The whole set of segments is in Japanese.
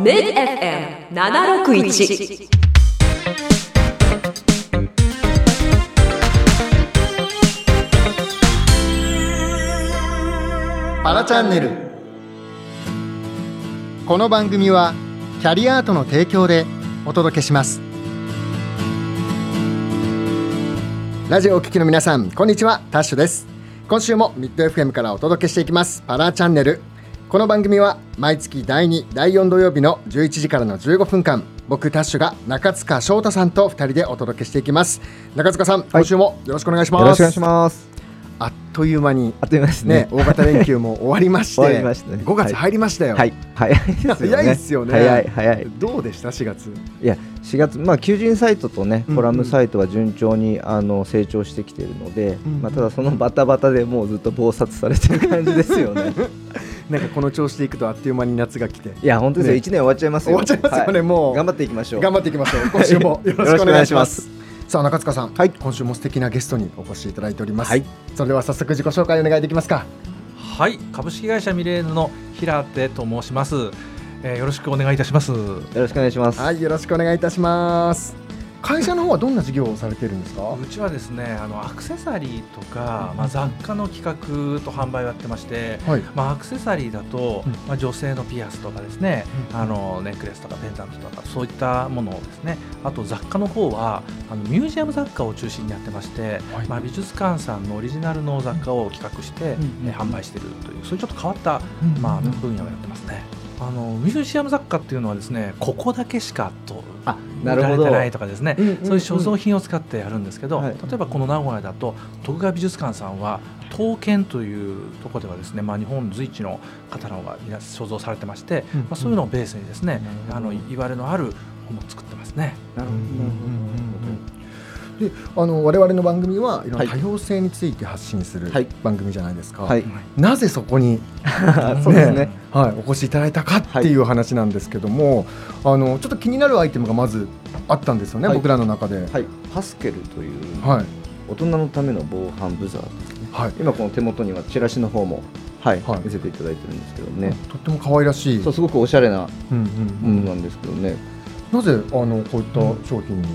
MidFM761 パラチャンネル。この番組はキャリアートの提供でお届けします。ラジオお聞きの皆さんこんにちは。タッシュです。今週もミッド FM からお届けしていきます。パラチャンネル。この番組は毎月第2第4土曜日の11時からの15分間僕タッシュが中塚翔太さんと2人でお届けしていきます。中塚さん、今週もよろしくお願いします。よろしくお願いします。あっという間にあっという間ですねね。大型連休も終わりまして終わりましたね。5月入りましたよ、はい、早いですよね。早いですよね。早い早い。どうでした？4月。いや、4月まあ求人サイトとねうんうん。コラムサイトは順調にあの成長してきているので、うんうん。まあただそのバタバタでもうずっと忙殺されてる感じですよね。なんかこの調子でいくとあっという間に夏が来て。いや本当ですよ。ね。一年終わっちゃいますよ。終わっちゃいますよね、はもう。頑張っていきましょう。頑張っていきましょう。今週も。よろしくお願いします。よさあ中塚さん、はい。今週も素敵なゲストにお越しいただいております、はい。それでは早速自己紹介お願いできますか。はい、株式会社ミレーヌの平手と申します、えーよろしくお願いいたします。よろしくお願いします。はいよろしくお願いいたします会社の方はどんな事業をされてるんですか？うちはですね、あのアクセサリーとか、まあ、雑貨の企画と販売をやってまして、はい。まあ、アクセサリーだと、うん。まあ、女性のピアスとかですね、うん。あのネックレスとかペンダントとかそういったものをですねあと雑貨の方はあのミュージアム雑貨を中心にやってまして、はい。まあ、美術館さんのオリジナルの雑貨を企画して、うんえ販売しているというそういうちょっと変わった、うん。まあ、分野をやってますね。あのミュージアム雑貨っていうのはですねここだけしかとあ売なるほど。られてないとかですね、うんうんうん。そういう所蔵品を使ってやるんですけど、はい。例えばこの名古屋だと徳川美術館さんは刀剣というところではですね、まあ、日本随一の刀が皆所蔵されてまして、うんまあ、そういうのをベースにですね、あの言われのあるものを作ってますね。なるほであの我々の番組はいろんはない多様性について発信するはい番組じゃないですか、ど。はい。なぜそこに そうですね。はい、お越しいただいたかっていう話なんですけども、あのちょっと気になるアイテムがまずあったんですよね、はい僕らの中で。はい。パスケルというはい、大人のための防犯ブザーですね。はい、今この手元にはチラシの方も、はいはい見せていただいてるんですけどね、とっても可愛らしい。そうすごくおしゃれなもうんのなんですけどね、なぜあのこういった商品に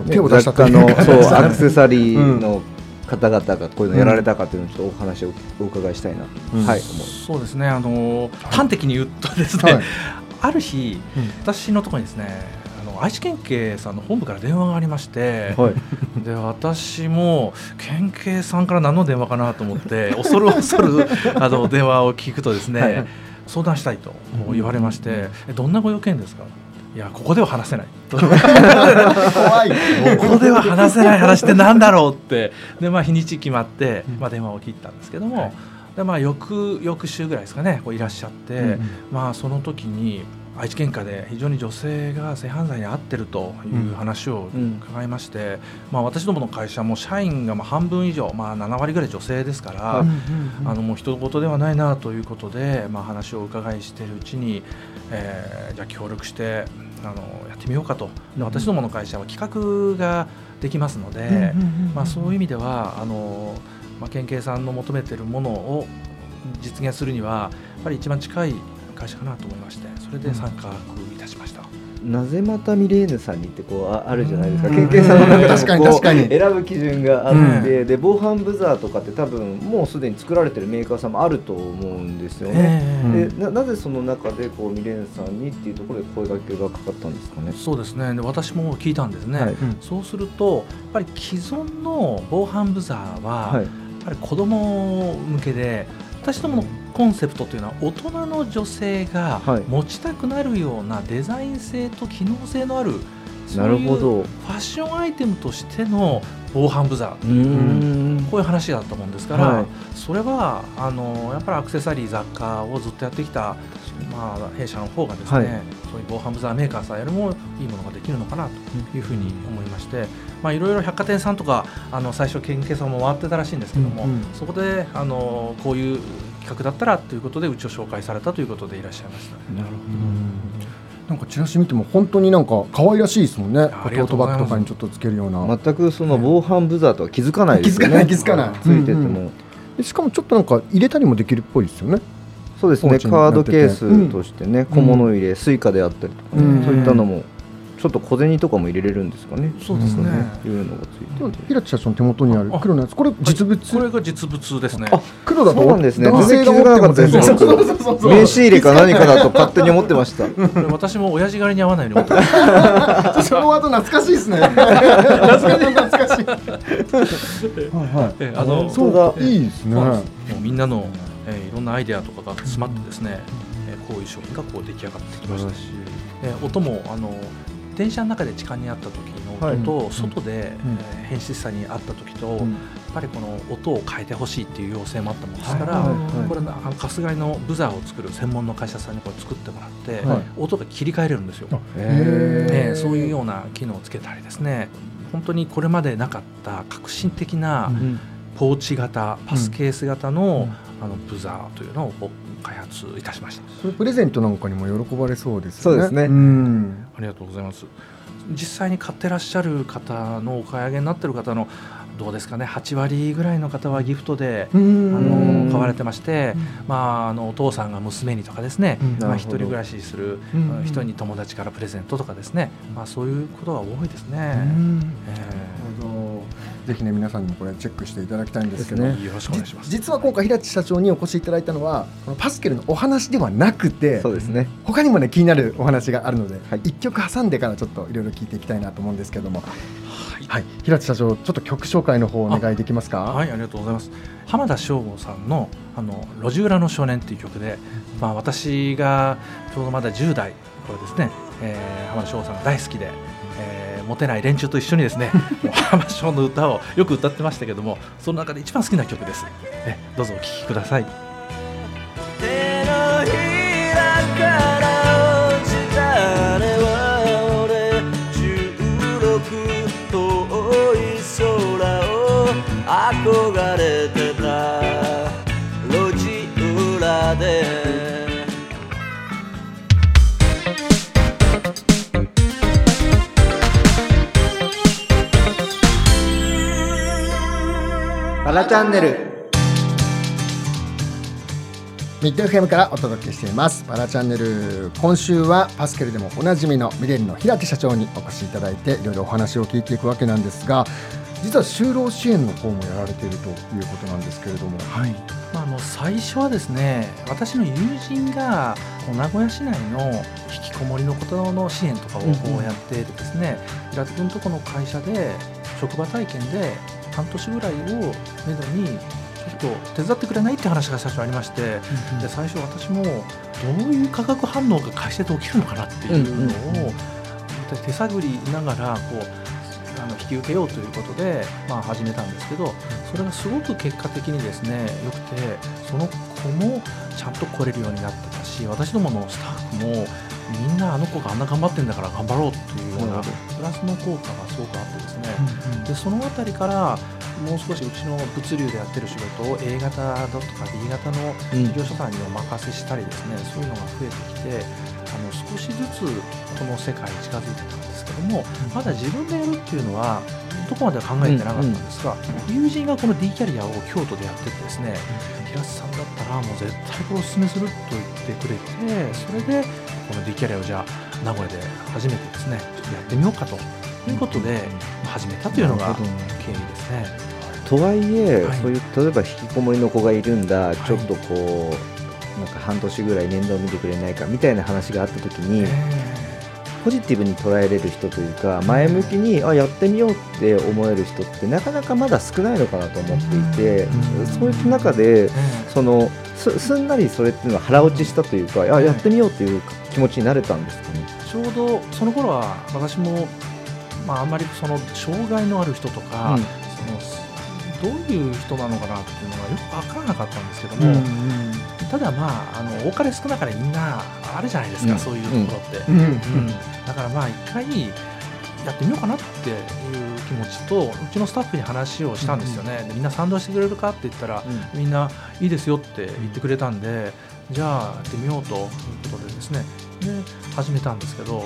手を,、出したというかそうアクセサリーの方々がこういうのやられたかというのをちょっとお話をお伺いしたいな、うん。はい。そうですね。あの端的に言うとですね、はい。ある日うん。私のところにですねあの愛知県警さんの本部から電話がありまして、はい。で私も県警さんから何の電話かなと思って恐る恐るあの 電話を聞くとですね、はい。相談したいと言われまして、えどんなご用件ですか？いやここでは話せない。可愛い。ここでは話せない話ってなんだろうって。で、まあ、日にち決まって、まあ、電話を切ったんですけども、はい。でまあ、翌翌週ぐらいですかねこういらっしゃって、うんうん。まあ、その時に愛知県下で非常に女性が性犯罪に遭ってるという話を伺いまして、まあ、私どもの会社も社員がまあ半分以上、まあ、7割ぐらい女性ですから、はいあのもう人事ではないなということで、まあ、話をお伺いしているうちに、えーじゃあ協力してあのやってみようかと、で私どもの会社は企画ができますので、まあ、そういう意味ではあの、まあ、県警さんの求めているものを実現するにはやっぱり一番近い会社かなと思いましてそれで参画いたしました。なぜまたミレーヌさんにってこうああるじゃないですか。うん。県警さんの中でも確かにこ選ぶ基準があって、で防犯ブザーとかって多分もうすでに作られてるメーカーさんもあると思うんですよね。えでななぜその中でこうミレーヌさんにっていうところで声掛けがかかったんですかね。え。そうですね。で私も聞いたんですね、はい。うん。そうするとやっぱり既存の防犯ブザーは、はい。やっぱり子供向けで私どものコンセプトというのは大人の女性がはい。持ちたくなるようなデザイン性と機能性のあるなるほど。ファッションアイテムとしての防犯ブザー。こういう話だったもんですから、はい。それはあのやっぱりアクセサリー雑貨をずっとやってきた、まあ、弊社の方がですね、はい。そういう防犯ブザーメーカーさんよりもいいものができるのかなというふうに思いまして、まあ、いろいろ百貨店さんとかあの最初県警さんも回ってたらしいんですけども、うんうん。そこであのこういう企画だったらということでうちを紹介されたということでいらっしゃいました。なるほなんかチラシ見ても本当になんか可愛らしいですもんね。あトートバッグとかにちょっとつけるような。ど。全くその防犯ブザーとは気づかないですよね。気づかない気づかないついててうんうも。でしかもちょっとなんか入れたりもできるっぽいですよね。そうですねカードケースとしてね、小物入れ、 Suica であったりとかそういったのもちょっと小銭とかも入れれるんですかね？そうですね。いうのがついてて平地社長の手元にある黒のやつ。これ実物、これが実物ですね。あ黒だとそうなんですね。全然気づかなかったです。名刺入れか何かだと勝手に思ってました。私も親父狩りに合わないように思ってます。そのワード懐かしいですね。懐かしい懐かしい。はいはい。えあのそうだ。いいですね。もうみんなの、えーいろんなアイデアとかが詰まってですね、えーこういう商品がこう出来上がってきました。し、えー音もあの電車の中で痴漢にあった時の音と、外で、うん。えー変質者にあった時と、やっぱりこの音を変えてほしいっていう要請もあったもんですから、はいはいこれあの春日井のブザーを作る専門の会社さんにこれ作ってもらって、はい。音が切り替えれるんですよ。へえーそういうような機能をつけたりですね。本当にこれまでなかった革新的なうん。ポーチ型パスケース型の,、うん。あのブザーというのを開発いたしました。それプレゼントなんかにも喜ばれそうですね。そうですね。ん。ありがとうございます。実際に買ってらっしゃる方のお買い上げになってる方のどうですかね。8割ぐらいの方はギフトでうあんの買われてまして、まあ、あのお父さんが娘にとかですね、うん。まあ、一人暮らしするうん。人に友達からプレゼントとかですね、まあ、そういうことが多いですうね。ん。えなるほどぜひね皆さんにもこれチェックしていただきたいんですけど。ですーよろしくお願いします。実は今回平地社長にお越しいただいたのはこのパスケルのお話ではなくてそうですね。他にもね気になるお話があるので、はい。一曲挟んでからちょっといろいろ聞いていきたいなと思うんですけども、はい。はい、平地社長ちょっと曲紹介の方お願いできますか？はい、ありがとうございます。浜田省吾さんのあの路地裏の少年っていう曲で、まあ私がちょうどまだ10代これですね、えー浜田省吾さんが大好きで、えーモテない連中と一緒にですね、浜田省吾の歌をよく歌ってましたけども、その中で一番好きな曲です。えどうぞお聴きください。パラチャンネル。ミッド FM からお届けしています。パラチャンネル。今週はパスケルでもおなじみのミレルの平手社長にお越しいただいていろいろお話を聞いていくわけなんですが実は就労支援の方もやられているということなんですけれども。はい。まあ、あの最初はですね私の友人がこう名古屋市内の引きこもりのことの支援とかをこうやっていてですね、平手君とこの会社で職場体験で半年ぐらいをめどにちょっと手伝ってくれないって話が最初ありまして、で最初私もどういう化学反応が会社で起きるのかなっていうのを、手探りながらこうあの引き受けようということで、まあ、始めたんですけどそれがすごく結果的にですね良くてその子もちゃんと来れるようになってたし私どものスタッフもみんなあの子があんな頑張ってんだから頑張ろうっていうようなプラスの効果がすごくあってですね、でそのあたりからもう少しうちの物流でやってる仕事を A 型だとか B 型の事業所さんにお任せしたりですね、そういうのが増えてきてあの少しずつこの世界に近づいてたんですけども、まだ自分でやるっていうのはどこまでは考えてなかったんですが、友人がこの D キャリアを京都でやっててですね、平瀬さんだったらもう絶対これおすすめすると言ってくれてそれでこの D キャリアをじゃあ名古屋で初めてですねちょっとやってみようかということで始めたというのが経緯ですね。とはいえ、はい。そういう例えば引きこもりの子がいるんだ、い。ちょっとこうなんか半年ぐらい面倒見てくれないかみたいな話があった時に、ポジティブに捉えれる人というか前向きにあやってみようって思える人ってなかなかまだ少ないのかなと思っていて、うんそういった中でええ。そのすすんなりそれっていうのは腹落ちしたというか、あやってみようっていう気持ちになれたんですかね？ちょうどその頃は私も、まあ、あんまりその障害のある人とか、そのどういう人なのかなっていうのがよく分からなかったんですけども、ただまああの多かれ少なかれみんなあるじゃないですか、うん。そういうところって、うん。うん。だからまあ一回やってみようかなっていう気持ちとうちのスタッフに話をしたんですよね、でみんな賛同してくれるかって言ったら、みんないいですよって言ってくれたんでじゃあやってみようということでですねで始めたんですけど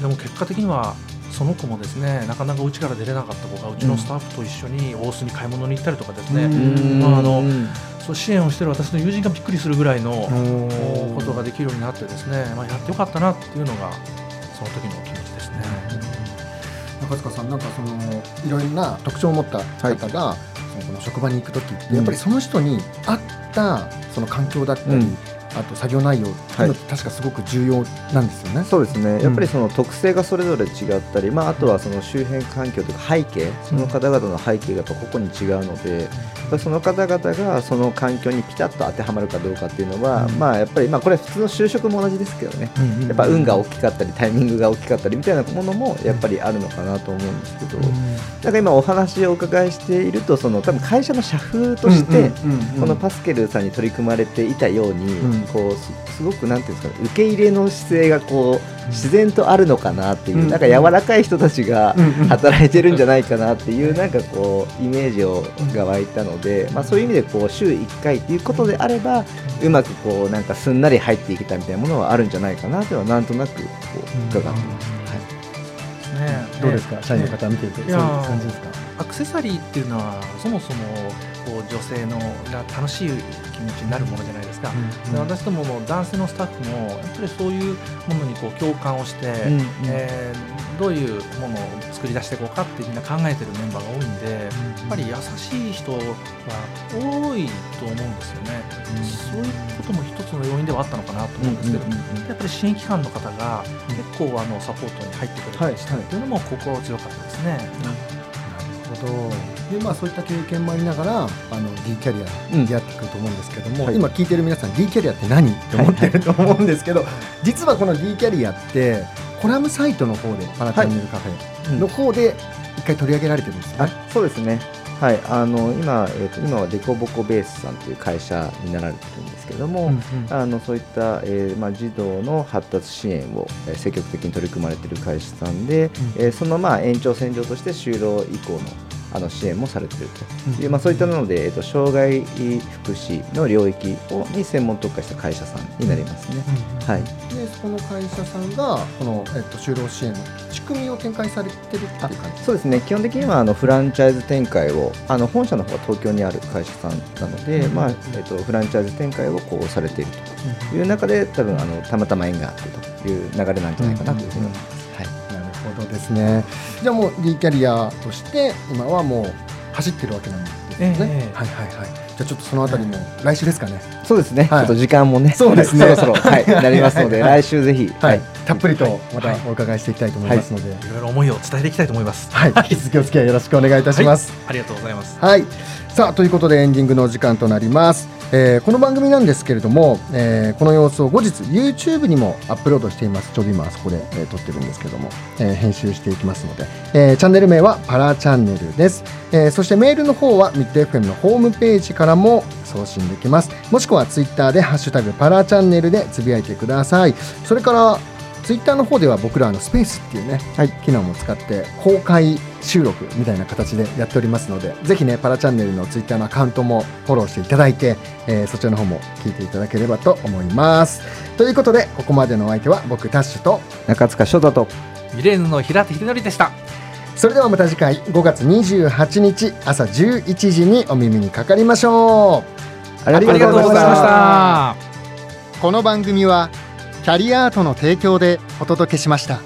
でも結果的にはその子もですねなかなかうちから出れなかった子がうちのスタッフと一緒に大須に買い物に行ったりとかですね、まああのそう支援をしている私の友人がびっくりするぐらいのことができるようになってですね、まあ、やってよかったなっていうのがその時の気持ちですね。中塚さんなんかそのいろいろな特徴を持った方が、そのこの職場に行く時ってやっぱりその人に合ったその環境だったり、うんあと作業内容ってい確かすごく重要なんですよね。そうですね、やっぱりその特性がそれぞれ違ったり、まあ、あとはその周辺環境とか背景、その方々の背景がやっぱ個々に違うので、やっぱりその方々がその環境にピタッと当てはまるかどうかっていうのは、うん。まあ、やっぱり、まあ、これ、普通の就職も同じですけどね、やっぱ運が大きかったり、タイミングが大きかったりみたいなものもやっぱりあるのかなと思うんですけど、なんか今、お話をお伺いしていると、その多分会社の社風として、このパスケルさんに取り組まれていたように、うんこうすすごくなんていうんですかね受け入れの姿勢がこう自然とあるのかなっていう、うん。なんか柔らかい人たちが働いてるんじゃないかなっていうなんかこうイメージをが湧いたので、まあ、そういう意味でこう週1回っていうことであればうまくこうなんかすんなり入っていけたみたいなものはあるんじゃないかなというのはなんとなくこう伺ってます。ね。どうですか、社員の方見ていて、そういう感じですか？アクセサリーっていうのはそもそもこう女性のが楽しい気持ちになるものじゃないですか、で私どもも男性のスタッフもやっぱりそういうものにこう共感をして、うんうん。えーどういうものを作り出していこうかってみんな考えてるメンバーが多いんで、やっぱり優しい人が多いと思うんですよね、そういうことも一つの要因ではあったのかなと思うんですけど、やっぱり支援機関の方が結構あのサポートに入ってくれたりしたっていうのも心強かったですね。なるほど。で、まあ、そういった経験もありながら、あの D キャリアうんに出会ってくると思うんですけども、はい今聞いてる皆さん、D キャリアって何って思ってると思うんですけど、実はこの D キャリアって。コラムサイトの方で、パラチャンネルカフェの方で、一回取り上げられてるんですよあね。そうですね。はい、あの今、えー、と今はデコボコベースさんという会社になられてるんですけども、あのそういった、えーまあ、児童の発達支援を、えー積極的に取り組まれている会社さんで、えーそのまあ延長線上として就労以降のあの支援もされていると。いう、まあ、そういったので、えー、と障害福祉の領域をに専門特化した会社さんになりますね。はい、で、その会社さんが、この、えっと、就労支援の仕組みを展開されてるっていう感じ。そうですね。基本的にはあのフランチャイズ展開をあの本社の方は東京にある会社さんなので、うんまあえっとフランチャイズ展開をこうされているという中で多分あのたまたま縁があってという流れなんじゃないかなというふうに思います。どですね。じゃあもう D キャリアとして今はもう走ってるわけなんですね。ええはいはいはい。じゃあちょっとそのあたりも来週ですかね。そうですね、はいちょっと時間もね、そうですねはいそろそろ、はい、なりますので、はい来週ぜひ、はい、たっぷりとまたはいお伺いしていきたいと思いますので、はい、いろいろ思いを伝えていきたいと思います。引き続きお付き合いよろしくお願いいたします。ありがとうございます。はい、さあということでエンディングのお時間となります。えーこの番組なんですけれども、えーこの様子を後日 YouTube にもアップロードしています。ちょび今あそこで、えー撮ってるんですけども、えー編集していきますので、えーチャンネル名はパラチャンネルです。えーそしてメールの方はミッド FM のホームページからも送信できます。もしくはツイッターでハッシュタグパラチャンネルでつぶやいてください。それからツイッターの方では僕らあのスペースっていうね、機能も使って公開収録みたいな形でやっておりますのでぜひねパラチャンネルのツイッターのアカウントもフォローしていただいて、えーそちらの方も聞いていただければと思いますということでここまでのお相手は僕タッシュと中塚翔太と、ミレーヌの平手秀則でした。それではまた次回5月28日朝11時にお耳にかかりましょうありありがとうございました。この番組はキャリアアートの提供でお届けしました